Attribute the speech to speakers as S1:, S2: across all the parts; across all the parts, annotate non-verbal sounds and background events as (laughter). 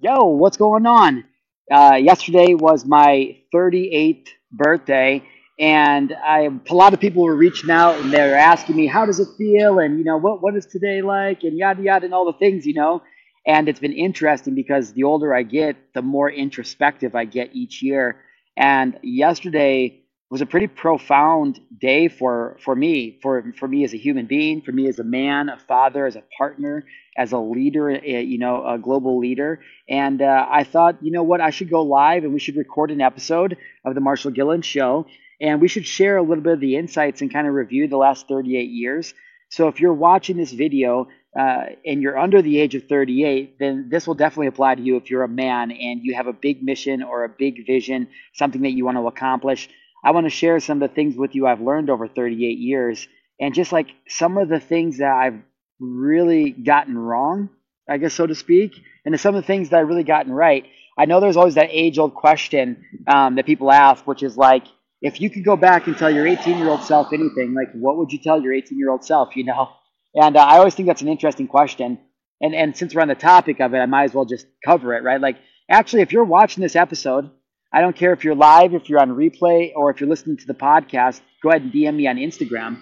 S1: Yo, what's going on? Uh, yesterday was my 38th birthday, and I a lot of people were reaching out and they were asking me, "How does it feel?" and you know, what what is today like, and yada yada, and all the things, you know. And it's been interesting because the older I get, the more introspective I get each year. And yesterday was a pretty profound day for for me, for for me as a human being, for me as a man, a father, as a partner, as a leader, eh, you know, a global leader. And uh, I thought, you know what, I should go live and we should record an episode of the Marshal Gillen Show, and we should share a little bit of the insights and kind of review the last 38 years. So if you're watching this video uh, and you're under the age of 38, then this will definitely apply to you if you're a man and you have a big mission or a big vision, something that you want to accomplish. I want to share some of the things with you I've learned over 38 years and just like some of the things that I've really gotten wrong, I guess, so to speak, and some of the things that I really gotten right. I know there's always that age old question um, that people ask, which is like, if you could go back and tell your 18 year old self anything, like what would you tell your 18 year old self, you know? And uh, I always think that's an interesting question. And, and since we're on the topic of it, I might as well just cover it, right? Like, actually, if you're watching this episode, I don't care if you're live, if you're on replay, or if you're listening to the podcast, go ahead and DM me on Instagram.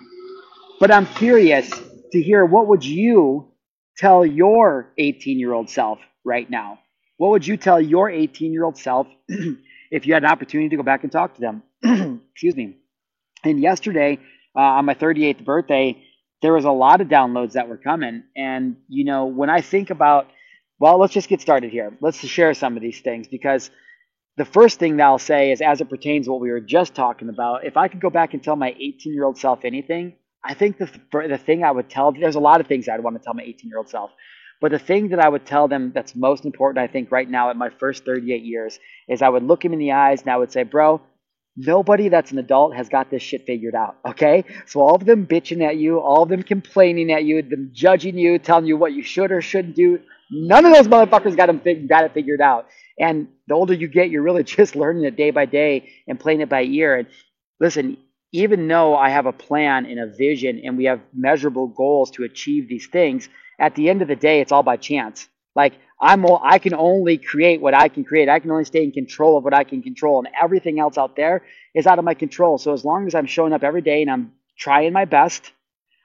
S1: But I'm curious to hear what would you tell your 18 year old self right now? What would you tell your 18 year old self (clears throat) if you had an opportunity to go back and talk to them? (clears throat) Excuse me. And yesterday, uh, on my 38th birthday, there was a lot of downloads that were coming. And, you know, when I think about, well, let's just get started here. Let's share some of these things because the first thing that I'll say is, as it pertains to what we were just talking about, if I could go back and tell my 18 year old self anything, I think the, the thing I would tell, there's a lot of things I'd want to tell my 18 year old self. But the thing that I would tell them that's most important, I think, right now at my first 38 years, is I would look him in the eyes and I would say, bro, Nobody that's an adult has got this shit figured out. Okay, so all of them bitching at you, all of them complaining at you, them judging you, telling you what you should or shouldn't do. None of those motherfuckers got them got it figured out. And the older you get, you're really (laughs) just learning it day by day and playing it by ear. And listen, even though I have a plan and a vision, and we have measurable goals to achieve these things, at the end of the day, it's all by chance. Like I'm all, I can only create what I can create. I can only stay in control of what I can control, and everything else out there is out of my control. So as long as I'm showing up every day and I'm trying my best,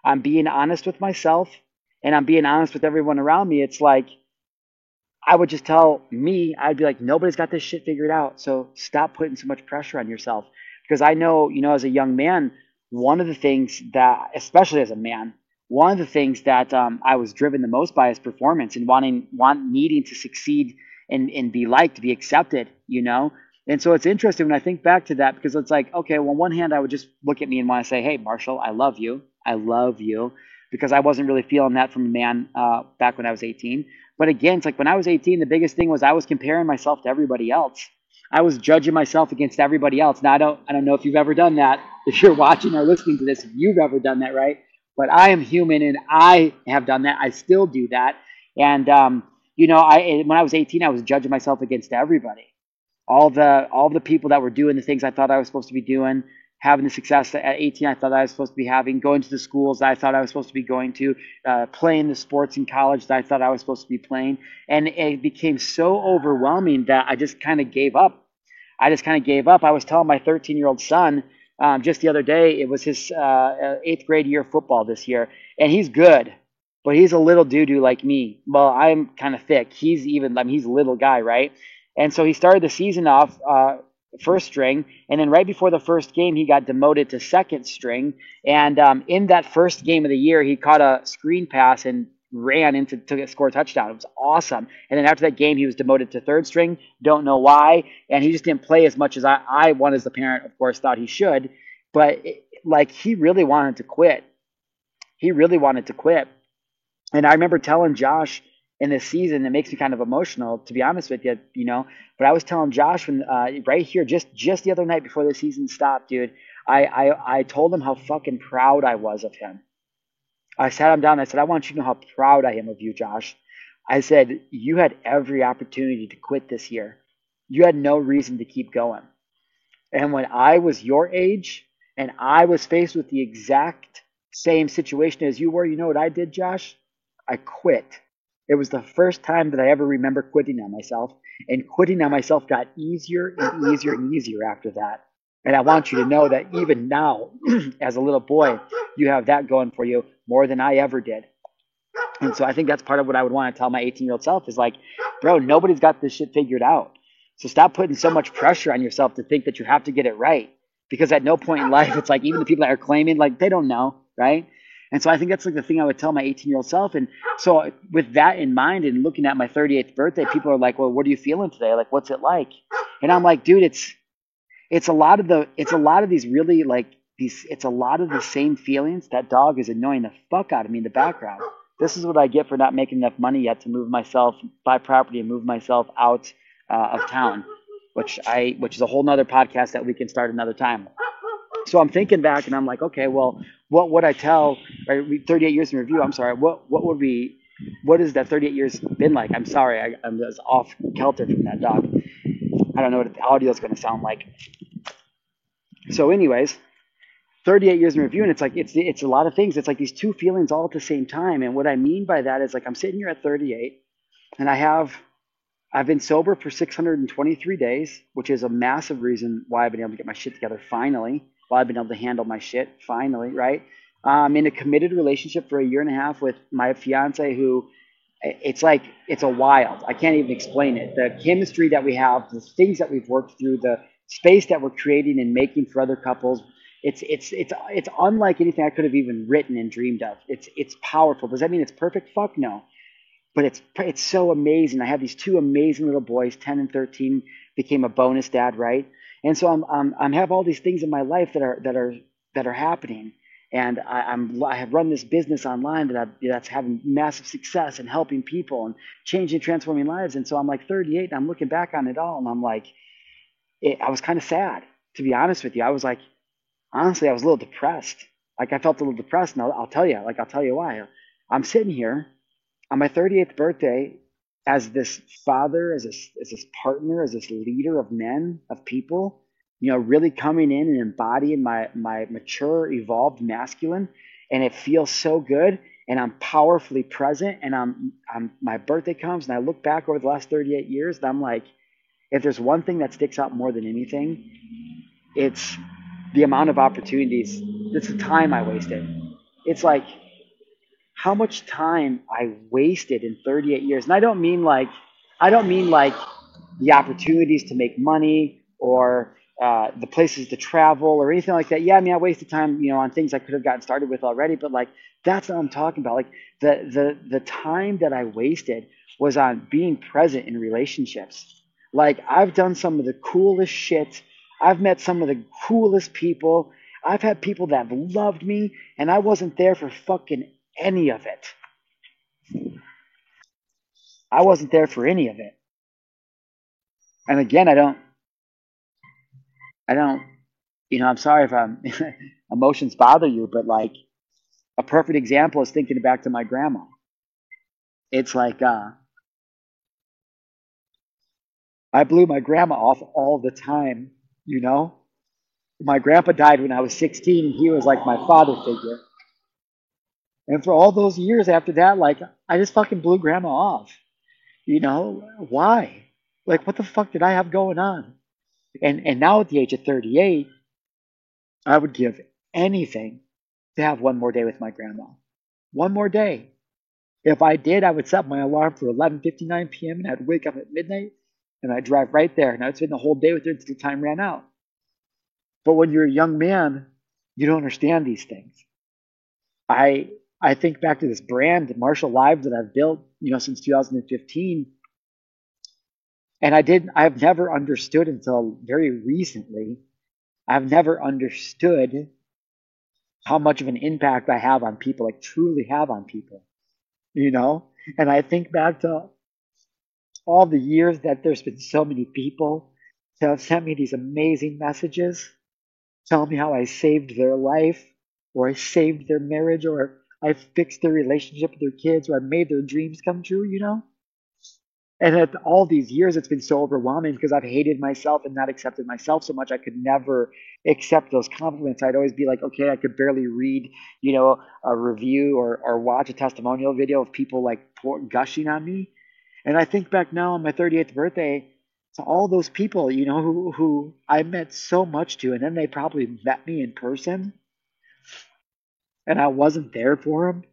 S1: I'm being honest with myself, and I'm being honest with everyone around me, it's like I would just tell me, I'd be like, nobody's got this shit figured out. So stop putting so much pressure on yourself. Because I know, you know, as a young man, one of the things that, especially as a man, one of the things that um, I was driven the most by is performance and wanting, want, needing to succeed and, and be liked, be accepted, you know? And so it's interesting when I think back to that because it's like, okay, well, on one hand, I would just look at me and want to say, hey, Marshal, I love you. I love you because I wasn't really feeling that from a man uh, back when I was 18. But again, it's like when I was 18, the biggest thing was I was comparing myself to everybody else. I was judging myself against everybody else. Now I don't I don't know if you've ever done that. If you're watching or listening to this, if you've ever done that, right? but I am human and I have done that. I still do that. And, um, you know, I, when I was 18, I was judging myself against everybody. All the, all the people that were doing the things I thought I was supposed to be doing, having the success at 18 I thought I was supposed to be having, going to the schools that I thought I was supposed to be going to, uh, playing the sports in college that I thought I was supposed to be playing. And it became so overwhelming that I just kind of gave up. I just kind of gave up. I was telling my 13 year old son, um, just the other day, it was his uh, uh, eighth grade year football this year, and he's good, but he's a little doo doo like me. Well, I'm kind of thick. He's even, I mean, he's a little guy, right? And so he started the season off uh, first string, and then right before the first game, he got demoted to second string. And um, in that first game of the year, he caught a screen pass and ran into to score a touchdown. It was awesome. And then after that game, he was demoted to third string. Don't know why. And he just didn't play as much as I, I one as the parent, of course, thought he should. But it, like he really wanted to quit. He really wanted to quit. And I remember telling Josh in this season, it makes me kind of emotional, to be honest with you, you know. But I was telling Josh when uh, right here, just just the other night before the season stopped, dude. I, I I told him how fucking proud I was of him I sat him down. I said, I want you to know how proud I am of you, Josh. I said, You had every opportunity to quit this year. You had no reason to keep going. And when I was your age and I was faced with the exact same situation as you were, you know what I did, Josh? I quit. It was the first time that I ever remember quitting on myself. And quitting on myself got easier and easier and easier after that. And I want you to know that even now, (clears throat) as a little boy, you have that going for you more than I ever did. And so I think that's part of what I would want to tell my 18 year old self is like, bro, nobody's got this shit figured out. So stop putting so much pressure on yourself to think that you have to get it right. Because at no point in life, it's like even the people that are claiming, like, they don't know, right? And so I think that's like the thing I would tell my 18 year old self. And so with that in mind and looking at my 38th birthday, people are like, well, what are you feeling today? Like, what's it like? And I'm like, dude, it's, it's a lot of the, it's a lot of these really like these, it's a lot of the same feelings. That dog is annoying the fuck out of me in the background. This is what I get for not making enough money yet to move myself, buy property and move myself out uh, of town, which I, which is a whole nother podcast that we can start another time. So I'm thinking back and I'm like, okay, well, what would I tell, right, 38 years in review, I'm sorry, what, what would be, what has that 38 years been like? I'm sorry, I, I'm just off kelter from that dog. I don't know what the audio is going to sound like. So anyways, 38 years in review, and it's like, it's, it's a lot of things. It's like these two feelings all at the same time. And what I mean by that is like, I'm sitting here at 38 and I have, I've been sober for 623 days, which is a massive reason why I've been able to get my shit together finally well, I've been able to handle my shit finally, right? I'm in a committed relationship for a year and a half with my fiance who it's like it's a wild. I can't even explain it. The chemistry that we have, the things that we've worked through, the space that we're creating and making for other couples, it's it's it's it's unlike anything I could have even written and dreamed of. It's it's powerful. Does that mean it's perfect? Fuck no. But it's it's so amazing. I have these two amazing little boys, 10 and 13, became a bonus dad, right? And so I'm, I'm, I'm have all these things in my life that are, that are, that are happening. And I, I'm, I have run this business online that I've, that's having massive success and helping people and changing, transforming lives. And so I'm like 38 and I'm looking back on it all and I'm like, it, I was kind of sad, to be honest with you. I was like, honestly, I was a little depressed. Like I felt a little depressed, and I'll, I'll tell you. Like I'll tell you why. I'm sitting here on my 38th birthday, as this father, as this, as this partner, as this leader of men, of people, you know, really coming in and embodying my, my mature, evolved masculine. And it feels so good. And I'm powerfully present. And I'm, I'm, my birthday comes and I look back over the last 38 years and I'm like, if there's one thing that sticks out more than anything, it's the amount of opportunities, it's the time I wasted. It's like, how much time I wasted in 38 years. And I don't mean like, I don't mean like the opportunities to make money or uh, the places to travel or anything like that. Yeah, I mean, I wasted time, you know, on things I could have gotten started with already, but like, that's what I'm talking about. Like the, the, the time that I wasted was on being present in relationships. Like I've done some of the coolest shit. I've met some of the coolest people. I've had people that have loved me and I wasn't there for fucking any of it. I wasn't there for any of it. And again, I don't, I don't, you know, I'm sorry if I'm, (laughs) emotions bother you, but like a perfect example is thinking back to my grandma. It's like, uh, I blew my grandma off all the time, you know? My grandpa died when I was 16 and he was like my father figure. And for all those years after that, like, I just fucking blew grandma off. You know, why? Like, what the fuck did I have going on? And, and now at the age of 38, I would give anything to have one more day with my grandma. One more day. If I did, I would set my alarm for 11:59 p.m. and I'd wake up at midnight and I'd drive right there and I'd spend the whole day with her until the time ran out. But when you're a young man, you don't understand these things. I I think back to this brand, Marshal Live, that I've built, you know, since 2015. And I did, I've never understood until very recently, I've never understood how much of an impact I have on people, like truly have on people, you know? And I think back to all the years that there's been so many people that have sent me these amazing messages, telling me how I saved their life, or I saved their marriage, or I fixed their relationship with their kids or I made their dreams come true, you know? And at all these years, it's been so overwhelming because I've hated myself and not accepted myself so much. I could never accept those compliments. I'd always be like, okay, I could barely read, you know, a review or, or watch a testimonial video of people like pour, gushing on me. And I think back now on my 38th birthday to all those people, you know, who, who I meant so much to. And then they probably met me in person and I wasn't there for them.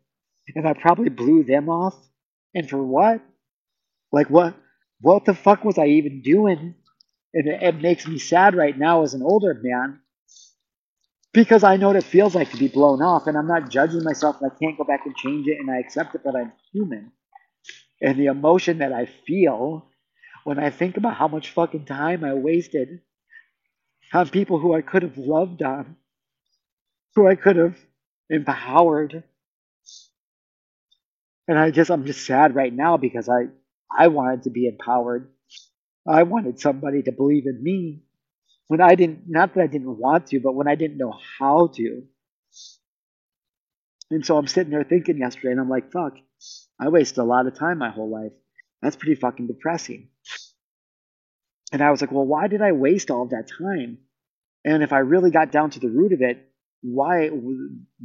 S1: And I probably blew them off. And for what? Like what what the fuck was I even doing? And it, it makes me sad right now as an older man because I know what it feels like to be blown off and I'm not judging myself and I can't go back and change it and I accept it, but I'm human. And the emotion that I feel when I think about how much fucking time I wasted on people who I could have loved on, who I could have empowered. And I just, I'm just sad right now because I, I wanted to be empowered. I wanted somebody to believe in me when I didn't, not that I didn't want to, but when I didn't know how to. And so I'm sitting there thinking yesterday, and I'm like, fuck, I wasted a lot of time my whole life. That's pretty fucking depressing. And I was like, well, why did I waste all of that time? And if I really got down to the root of it, why,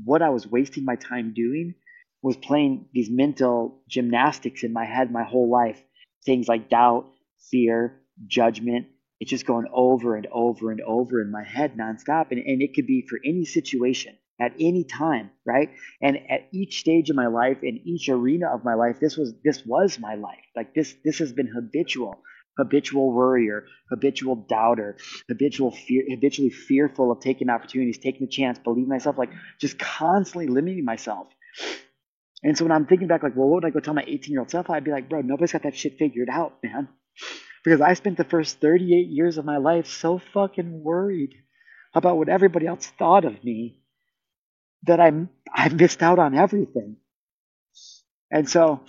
S1: what I was wasting my time doing was playing these mental gymnastics in my head my whole life. Things like doubt, fear, judgment. It's just going over and over and over in my head nonstop. And, and it could be for any situation at any time, right? And at each stage of my life, in each arena of my life, this was this was my life. Like this, this has been habitual habitual worrier, habitual doubter, habitual fear, habitually fearful of taking opportunities, taking the chance, believing myself, like just constantly limiting myself. And so when I'm thinking back, like, well, what would I go tell my 18 year old self? I'd be like, bro, nobody's got that shit figured out, man. Because I spent the first 38 years of my life so fucking worried about what everybody else thought of me that I I missed out on everything. And so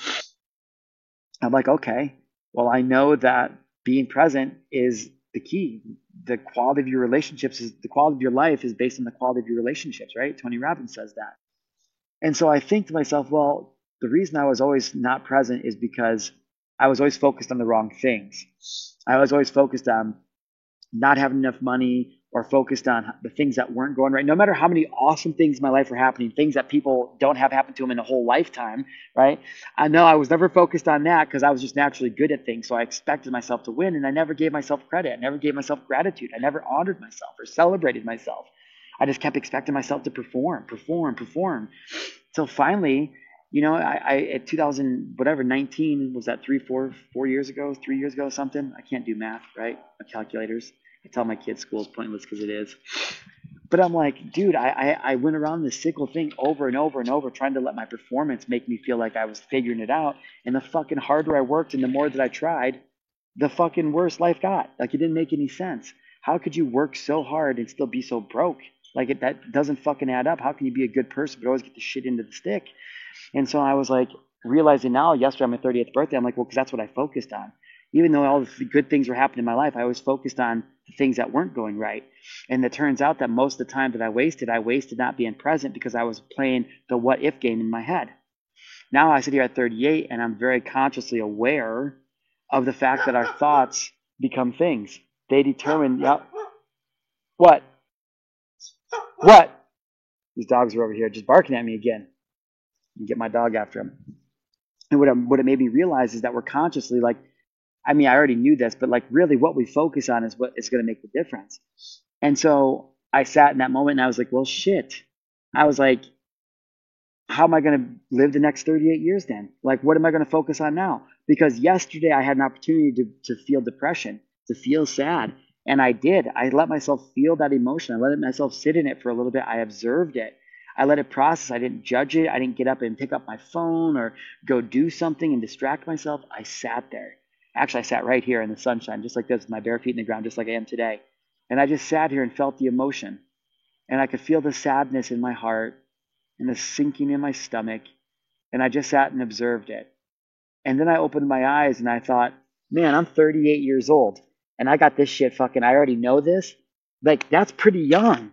S1: I'm like, okay, well, I know that being present is the key. The quality of your relationships is the quality of your life is based on the quality of your relationships, right? Tony Robbins says that. And so I think to myself, well, the reason I was always not present is because I was always focused on the wrong things. I was always focused on not having enough money or focused on the things that weren't going right. No matter how many awesome things in my life were happening, things that people don't have happen to them in a whole lifetime, right? I know I was never focused on that because I was just naturally good at things. So I expected myself to win and I never gave myself credit. I never gave myself gratitude. I never honored myself or celebrated myself. I just kept expecting myself to perform, perform, perform. So finally, you know, I, I at 2000 whatever 19 was that three, four, four years ago, three years ago, something. I can't do math, right? Calculators. I tell my kids school is pointless because it is. But I'm like, dude, I, I, I went around this sickle thing over and over and over, trying to let my performance make me feel like I was figuring it out. And the fucking harder I worked and the more that I tried, the fucking worse life got. Like it didn't make any sense. How could you work so hard and still be so broke? Like it, that doesn't fucking add up. How can you be a good person but always get the shit into the stick? And so I was like realizing now, yesterday on my 30th birthday, I'm like, well, because that's what I focused on even though all the good things were happening in my life, I was focused on the things that weren't going right. And it turns out that most of the time that I wasted, I wasted not being present because I was playing the what if game in my head. Now I sit here at 38 and I'm very consciously aware of the fact that our thoughts become things. They determine, yep. What? What? These dogs are over here just barking at me again. And Get my dog after him. And what it, what it made me realize is that we're consciously like, I mean, I already knew this, but like really what we focus on is what is going to make the difference. And so I sat in that moment and I was like, well, shit. I was like, how am I going to live the next 38 years then? Like, what am I going to focus on now? Because yesterday I had an opportunity to, to feel depression, to feel sad. And I did. I let myself feel that emotion. I let myself sit in it for a little bit. I observed it. I let it process. I didn't judge it. I didn't get up and pick up my phone or go do something and distract myself. I sat there. Actually, I sat right here in the sunshine, just like this, with my bare feet in the ground, just like I am today. And I just sat here and felt the emotion. And I could feel the sadness in my heart and the sinking in my stomach. And I just sat and observed it. And then I opened my eyes and I thought, man, I'm 38 years old. And I got this shit fucking, I already know this. Like, that's pretty young.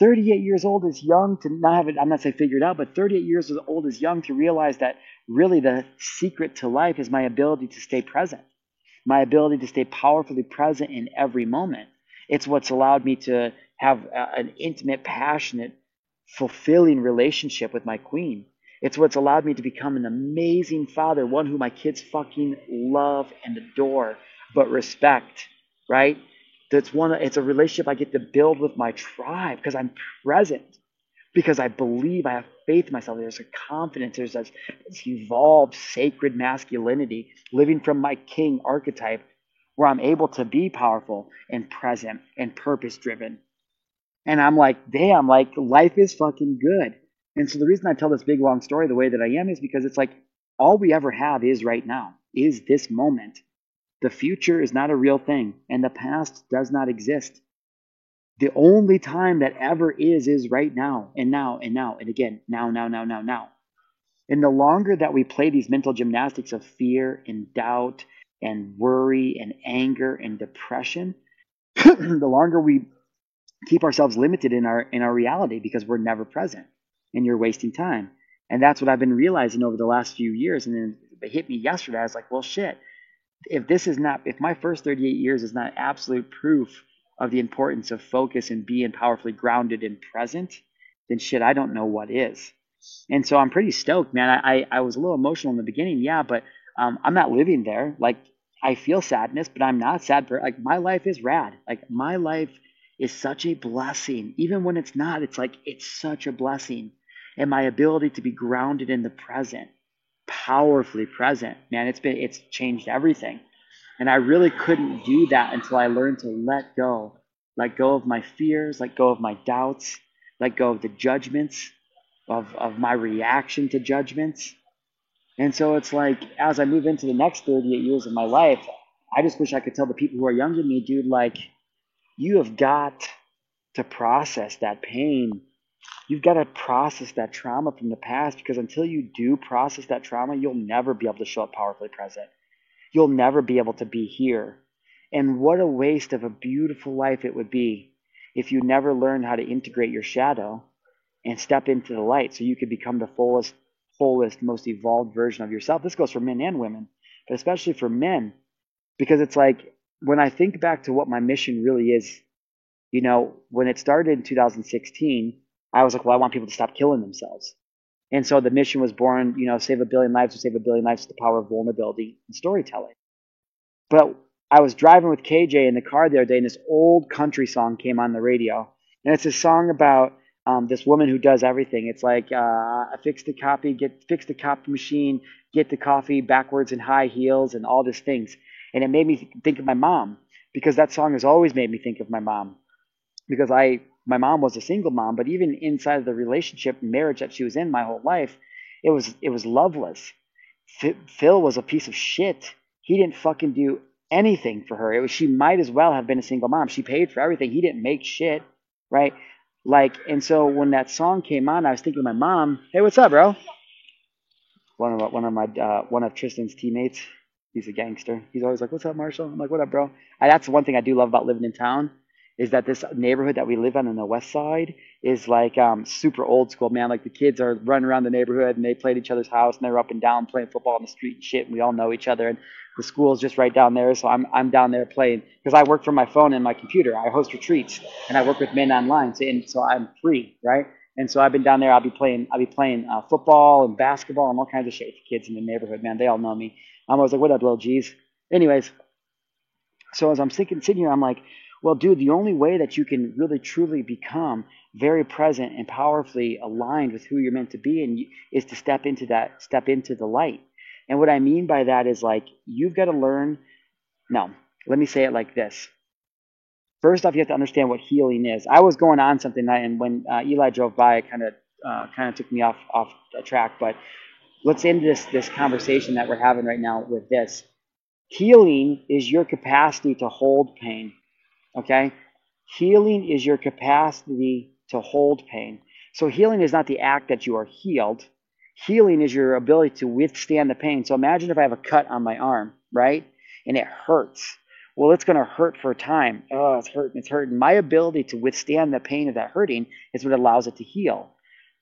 S1: 38 years old is young to not have it, I'm not saying figured out, but 38 years old is young to realize that really the secret to life is my ability to stay present my ability to stay powerfully present in every moment. It's what's allowed me to have a, an intimate, passionate, fulfilling relationship with my queen. It's what's allowed me to become an amazing father, one who my kids fucking love and adore, but respect, right? That's one, it's a relationship I get to build with my tribe because I'm present, because I believe, I have faith in myself. There's a confidence, there's this, this evolved sacred masculinity living from my king archetype where I'm able to be powerful and present and purpose driven. And I'm like, damn, like life is fucking good. And so the reason I tell this big long story the way that I am is because it's like all we ever have is right now, is this moment. The future is not a real thing, and the past does not exist. The only time that ever is, is right now, and now, and now, and again, now, now, now, now, now. And the longer that we play these mental gymnastics of fear and doubt and worry and anger and depression, (clears throat) the longer we keep ourselves limited in our in our reality because we're never present and you're wasting time. And that's what I've been realizing over the last few years. And then it hit me yesterday. I was like, well, shit, if this is not, if my first 38 years is not absolute proof of the importance of focus and being powerfully grounded and present, then shit, I don't know what is. And so I'm pretty stoked, man. I, I, I was a little emotional in the beginning, yeah, but um, I'm not living there. Like, I feel sadness, but I'm not sad for like my life is rad. Like my life is such a blessing. Even when it's not, it's like it's such a blessing and my ability to be grounded in the present, powerfully present, man, it's been it's changed everything. And I really couldn't do that until I learned to let go. Let go of my fears, let go of my doubts, let go of the judgments, of, of my reaction to judgments. And so it's like as I move into the next 38 years of my life, I just wish I could tell the people who are younger than me, dude, like, you have got to process that pain You've got to process that trauma from the past because until you do process that trauma, you'll never be able to show up powerfully present. You'll never be able to be here. And what a waste of a beautiful life it would be if you never learned how to integrate your shadow and step into the light so you could become the fullest, fullest, most evolved version of yourself. This goes for men and women, but especially for men, because it's like when I think back to what my mission really is, you know, when it started in 2016, I was like, well, I want people to stop killing themselves. And so the mission was born, you know, save a billion lives to save a billion lives with the power of vulnerability and storytelling. But I was driving with KJ in the car the other day, and this old country song came on the radio. And it's a song about um, this woman who does everything. It's like uh, fix the copy, get fix the copy machine, get the coffee backwards in high heels, and all these things. And it made me think of my mom because that song has always made me think of my mom because I my mom was a single mom, but even inside of the relationship marriage that she was in my whole life, it was it was loveless. Phil was a piece of shit. He didn't fucking do anything for her. It was she might as well have been a single mom. She paid for everything. He didn't make shit, right? Like, and so when that song came on, I was thinking my mom. Hey, what's up, bro? One of one of my uh, one of Tristan's teammates. He's a gangster. He's always like, "What's up, Marshal?" I'm like, "What up, bro?" And that's one thing I do love about living in town is that this neighborhood that we live on on the west side is like um, super old school, man. Like the kids are running around the neighborhood and they play at each other's house and they're up and down playing football on the street and shit. And we all know each other. And the school's just right down there. So I'm, I'm down there playing because I work from my phone and my computer. I host retreats and I work with men online. So, and so I'm free, right? And so I've been down there. I'll be playing, I'll be playing uh, football and basketball and all kinds of shit with kids in the neighborhood, man. They all know me. I'm always like, what up, little G's? Anyways, so as I'm sitting, sitting here, I'm like, well, dude, the only way that you can really truly become very present and powerfully aligned with who you're meant to be and you, is to step into that, step into the light. And what I mean by that is like you've got to learn. No, let me say it like this. First off, you have to understand what healing is. I was going on something, and when uh, Eli drove by, it kind of uh, kind of took me off off track. But let's end this this conversation that we're having right now with this. Healing is your capacity to hold pain. Okay? Healing is your capacity to hold pain. So healing is not the act that you are healed. Healing is your ability to withstand the pain. So imagine if I have a cut on my arm, right? And it hurts. Well, it's going to hurt for a time. Oh, it's hurting, it's hurting. My ability to withstand the pain of that hurting is what allows it to heal.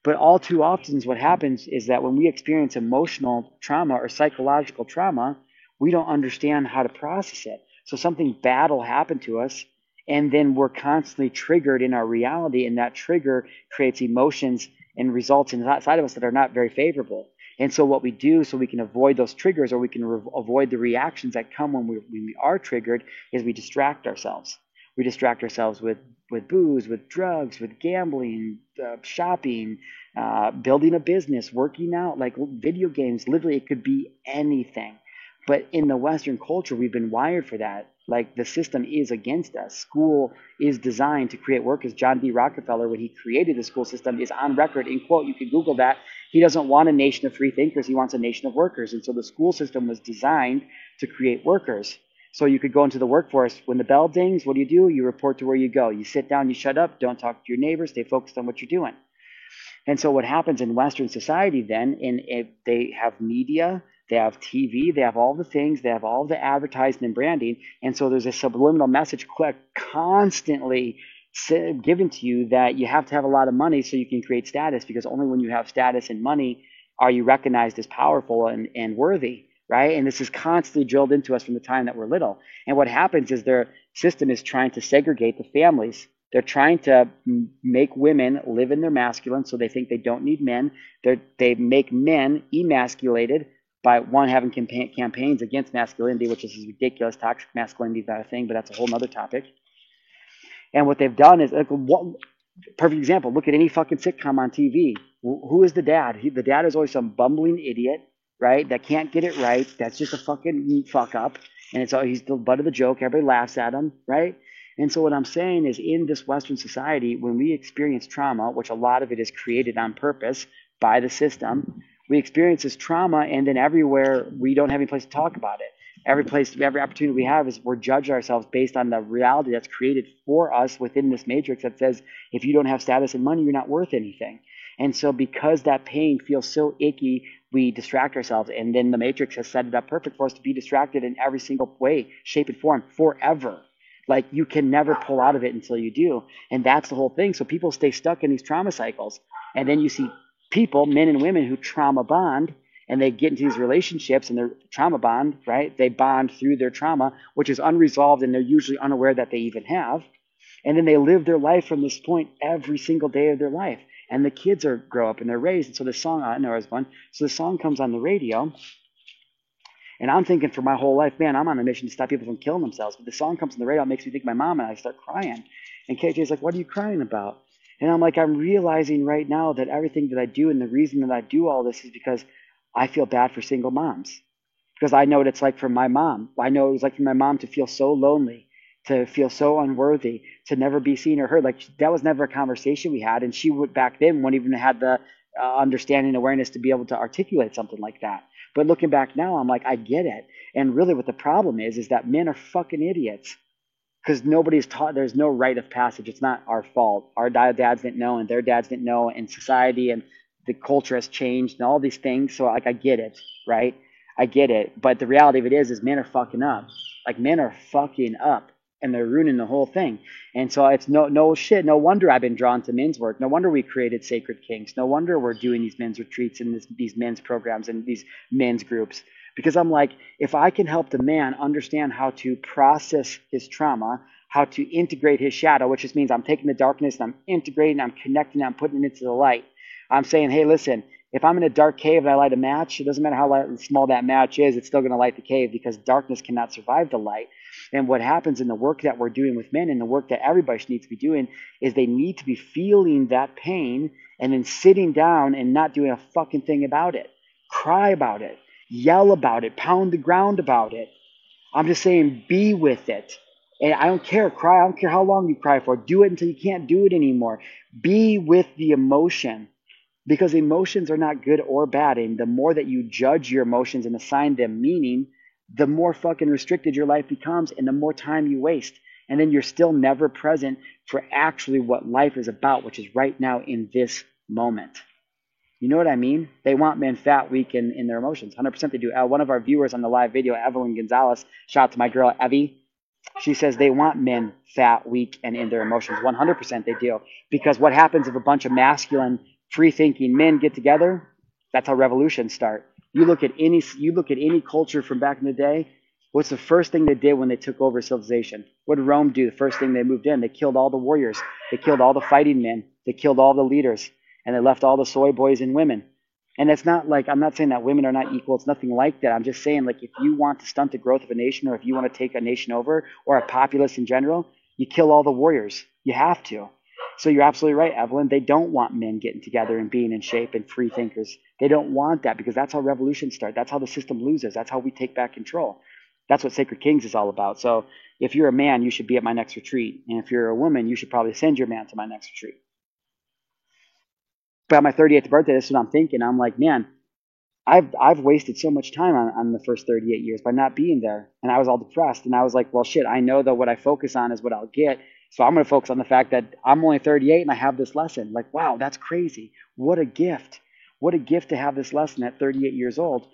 S1: But all too often, what happens is that when we experience emotional trauma or psychological trauma, we don't understand how to process it. So something bad will happen to us, and then we're constantly triggered in our reality, and that trigger creates emotions and results inside of us that are not very favorable. And so, what we do so we can avoid those triggers or we can re- avoid the reactions that come when we, when we are triggered is we distract ourselves. We distract ourselves with, with booze, with drugs, with gambling, uh, shopping, uh, building a business, working out, like video games. Literally, it could be anything. But in the Western culture, we've been wired for that. Like the system is against us. School is designed to create workers. John D. Rockefeller, when he created the school system, is on record in quote. You can Google that. He doesn't want a nation of free thinkers. He wants a nation of workers. And so the school system was designed to create workers. So you could go into the workforce. When the bell dings, what do you do? You report to where you go. You sit down, you shut up, don't talk to your neighbors, stay focused on what you're doing. And so what happens in Western society then, In if they have media, they have TV, they have all the things, they have all the advertising and branding. And so there's a subliminal message constantly given to you that you have to have a lot of money so you can create status because only when you have status and money are you recognized as powerful and, and worthy, right? And this is constantly drilled into us from the time that we're little. And what happens is their system is trying to segregate the families. They're trying to make women live in their masculine so they think they don't need men. They're, they make men emasculated by one having campaign, campaigns against masculinity, which is ridiculous. Toxic masculinity is not a thing, but that's a whole other topic. And what they've done is, like, what, perfect example. Look at any fucking sitcom on TV. Who is the dad? He, the dad is always some bumbling idiot, right? That can't get it right. That's just a fucking fuck up, and it's all he's the butt of the joke. Everybody laughs at him, right? And so what I'm saying is, in this Western society, when we experience trauma, which a lot of it is created on purpose by the system, we experience this trauma, and then everywhere we don't have any place to talk about it. Every place, every opportunity we have is we're judging ourselves based on the reality that's created for us within this matrix that says if you don't have status and money, you're not worth anything. And so, because that pain feels so icky, we distract ourselves. And then the matrix has set it up perfect for us to be distracted in every single way, shape, and form forever. Like you can never pull out of it until you do. And that's the whole thing. So people stay stuck in these trauma cycles. And then you see people, men and women who trauma bond and they get into these relationships and their trauma bond, right? They bond through their trauma, which is unresolved and they're usually unaware that they even have. And then they live their life from this point every single day of their life. And the kids are grow up and they're raised. And so the song, I know there's one. So the song comes on the radio. And I'm thinking for my whole life, man, I'm on a mission to stop people from killing themselves. But the song comes on the radio, it makes me think my mom, and I start crying. And KJ's like, What are you crying about? And I'm like, I'm realizing right now that everything that I do and the reason that I do all this is because I feel bad for single moms. Because I know what it's like for my mom. I know it was like for my mom to feel so lonely, to feel so unworthy, to never be seen or heard. Like that was never a conversation we had. And she would back then wouldn't even have the uh, understanding, awareness to be able to articulate something like that. But looking back now, I'm like, I get it. And really, what the problem is, is that men are fucking idiots because nobody's taught there's no rite of passage. It's not our fault. Our dads didn't know and their dads didn't know and society and the culture has changed and all these things. So like i get it right? I get it. But the reality of it is is men are fucking up. Like men are fucking up and they're ruining the whole thing. And so it's no no shit. No wonder i've been drawn to men's work. No wonder we created sacred kings no wonder we're doing these men's retreats and this, these men's programs and these men's groups because I'm like, if I can help the man understand how to process his trauma, how to integrate his shadow, which just means I'm taking the darkness and I'm integrating, I'm connecting, I'm putting it into the light. I'm saying, hey, listen, if I'm in a dark cave and I light a match, it doesn't matter how light, small that match is, it's still going to light the cave because darkness cannot survive the light. And what happens in the work that we're doing with men and the work that everybody needs to be doing is they need to be feeling that pain and then sitting down and not doing a fucking thing about it. Cry about it yell about it, pound the ground about it. I'm just saying, be with it. And I don't care, cry. I don't care how long you cry for. Do it until you can't do it anymore. Be with the emotion because emotions are not good or bad. And the more that you judge your emotions and assign them meaning, the more fucking restricted your life becomes and the more time you waste. And then you're still never present for actually what life is about, which is right now in this moment. You know what I mean? They want men fat, weak, in, in their emotions. 100% they do. Uh, one of our viewers on the live video, Evelyn Gonzalez, shout out to my girl, Evie. She says they want men fat, weak, and in their emotions. 100% they do. Because what happens if a bunch of masculine, free thinking men get together? That's how revolutions start. You look at any you look at any culture from back in the day. What's the first thing they did when they took over civilization? What did Rome do the first thing they moved in? They killed all the warriors. They killed all the fighting men. They killed all the leaders. And they left all the soy boys and women. And it's not like I'm not saying that women are not equal. It's nothing like that. I'm just saying like if you want to stunt the growth of a nation or if you want to take a nation over or a populace in general, you kill all the warriors. You have to. So you're absolutely right, Evelyn. They don't want men getting together and being in shape and free thinkers. They don't want that because that's how revolutions start. That's how the system loses. That's how we take back control. That's what Sacred Kings is all about. So if you're a man, you should be at my next retreat. And if you're a woman, you should probably send your man to my next retreat. But at my 38th birthday, this is what I'm thinking. I'm like, man, I've I've wasted so much time on, on the first 38 years by not being there. And I was all depressed. And I was like, well, shit, I know that what I focus on is what I'll get. So I'm going to focus on the fact that I'm only 38 and I have this lesson. Like, wow, that's crazy. What a gift. What a gift to have this lesson at 38 years old.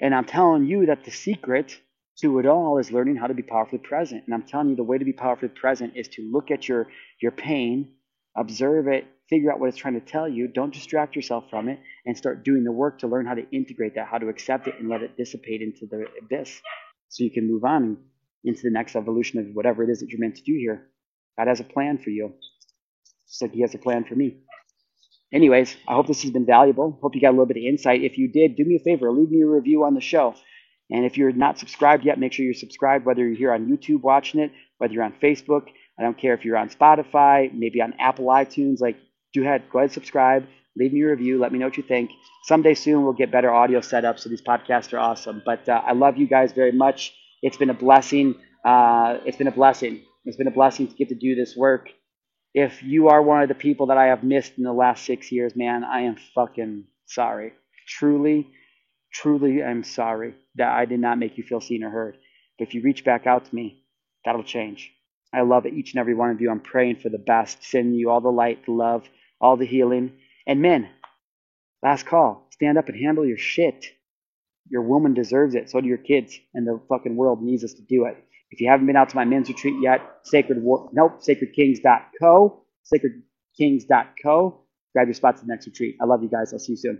S1: And I'm telling you that the secret to it all is learning how to be powerfully present. And I'm telling you the way to be powerfully present is to look at your your pain, observe it, figure out what it's trying to tell you. Don't distract yourself from it and start doing the work to learn how to integrate that, how to accept it and let it dissipate into the abyss so you can move on into the next evolution of whatever it is that you're meant to do here. God has a plan for you. Just like He has a plan for me. Anyways, I hope this has been valuable. Hope you got a little bit of insight. If you did, do me a favor, leave me a review on the show. And if you're not subscribed yet, make sure you're subscribed, whether you're here on YouTube watching it, whether you're on Facebook. I don't care if you're on Spotify, maybe on Apple iTunes. Like, do ahead, go ahead, subscribe, leave me a review, let me know what you think. Someday soon we'll get better audio set up, so these podcasts are awesome. But uh, I love you guys very much. It's been a blessing. Uh, it's been a blessing. It's been a blessing to get to do this work. If you are one of the people that I have missed in the last six years, man, I am fucking sorry. Truly, truly, I'm sorry that I did not make you feel seen or heard. But if you reach back out to me, that'll change. I love each and every one of you. I'm praying for the best, sending you all the light, the love, all the healing. And men, last call. Stand up and handle your shit. Your woman deserves it. So do your kids. And the fucking world needs us to do it. If you haven't been out to my men's retreat yet, Sacred War, nope, sacredkings.co, sacredkings.co. Grab your spots at the next retreat. I love you guys. I'll see you soon.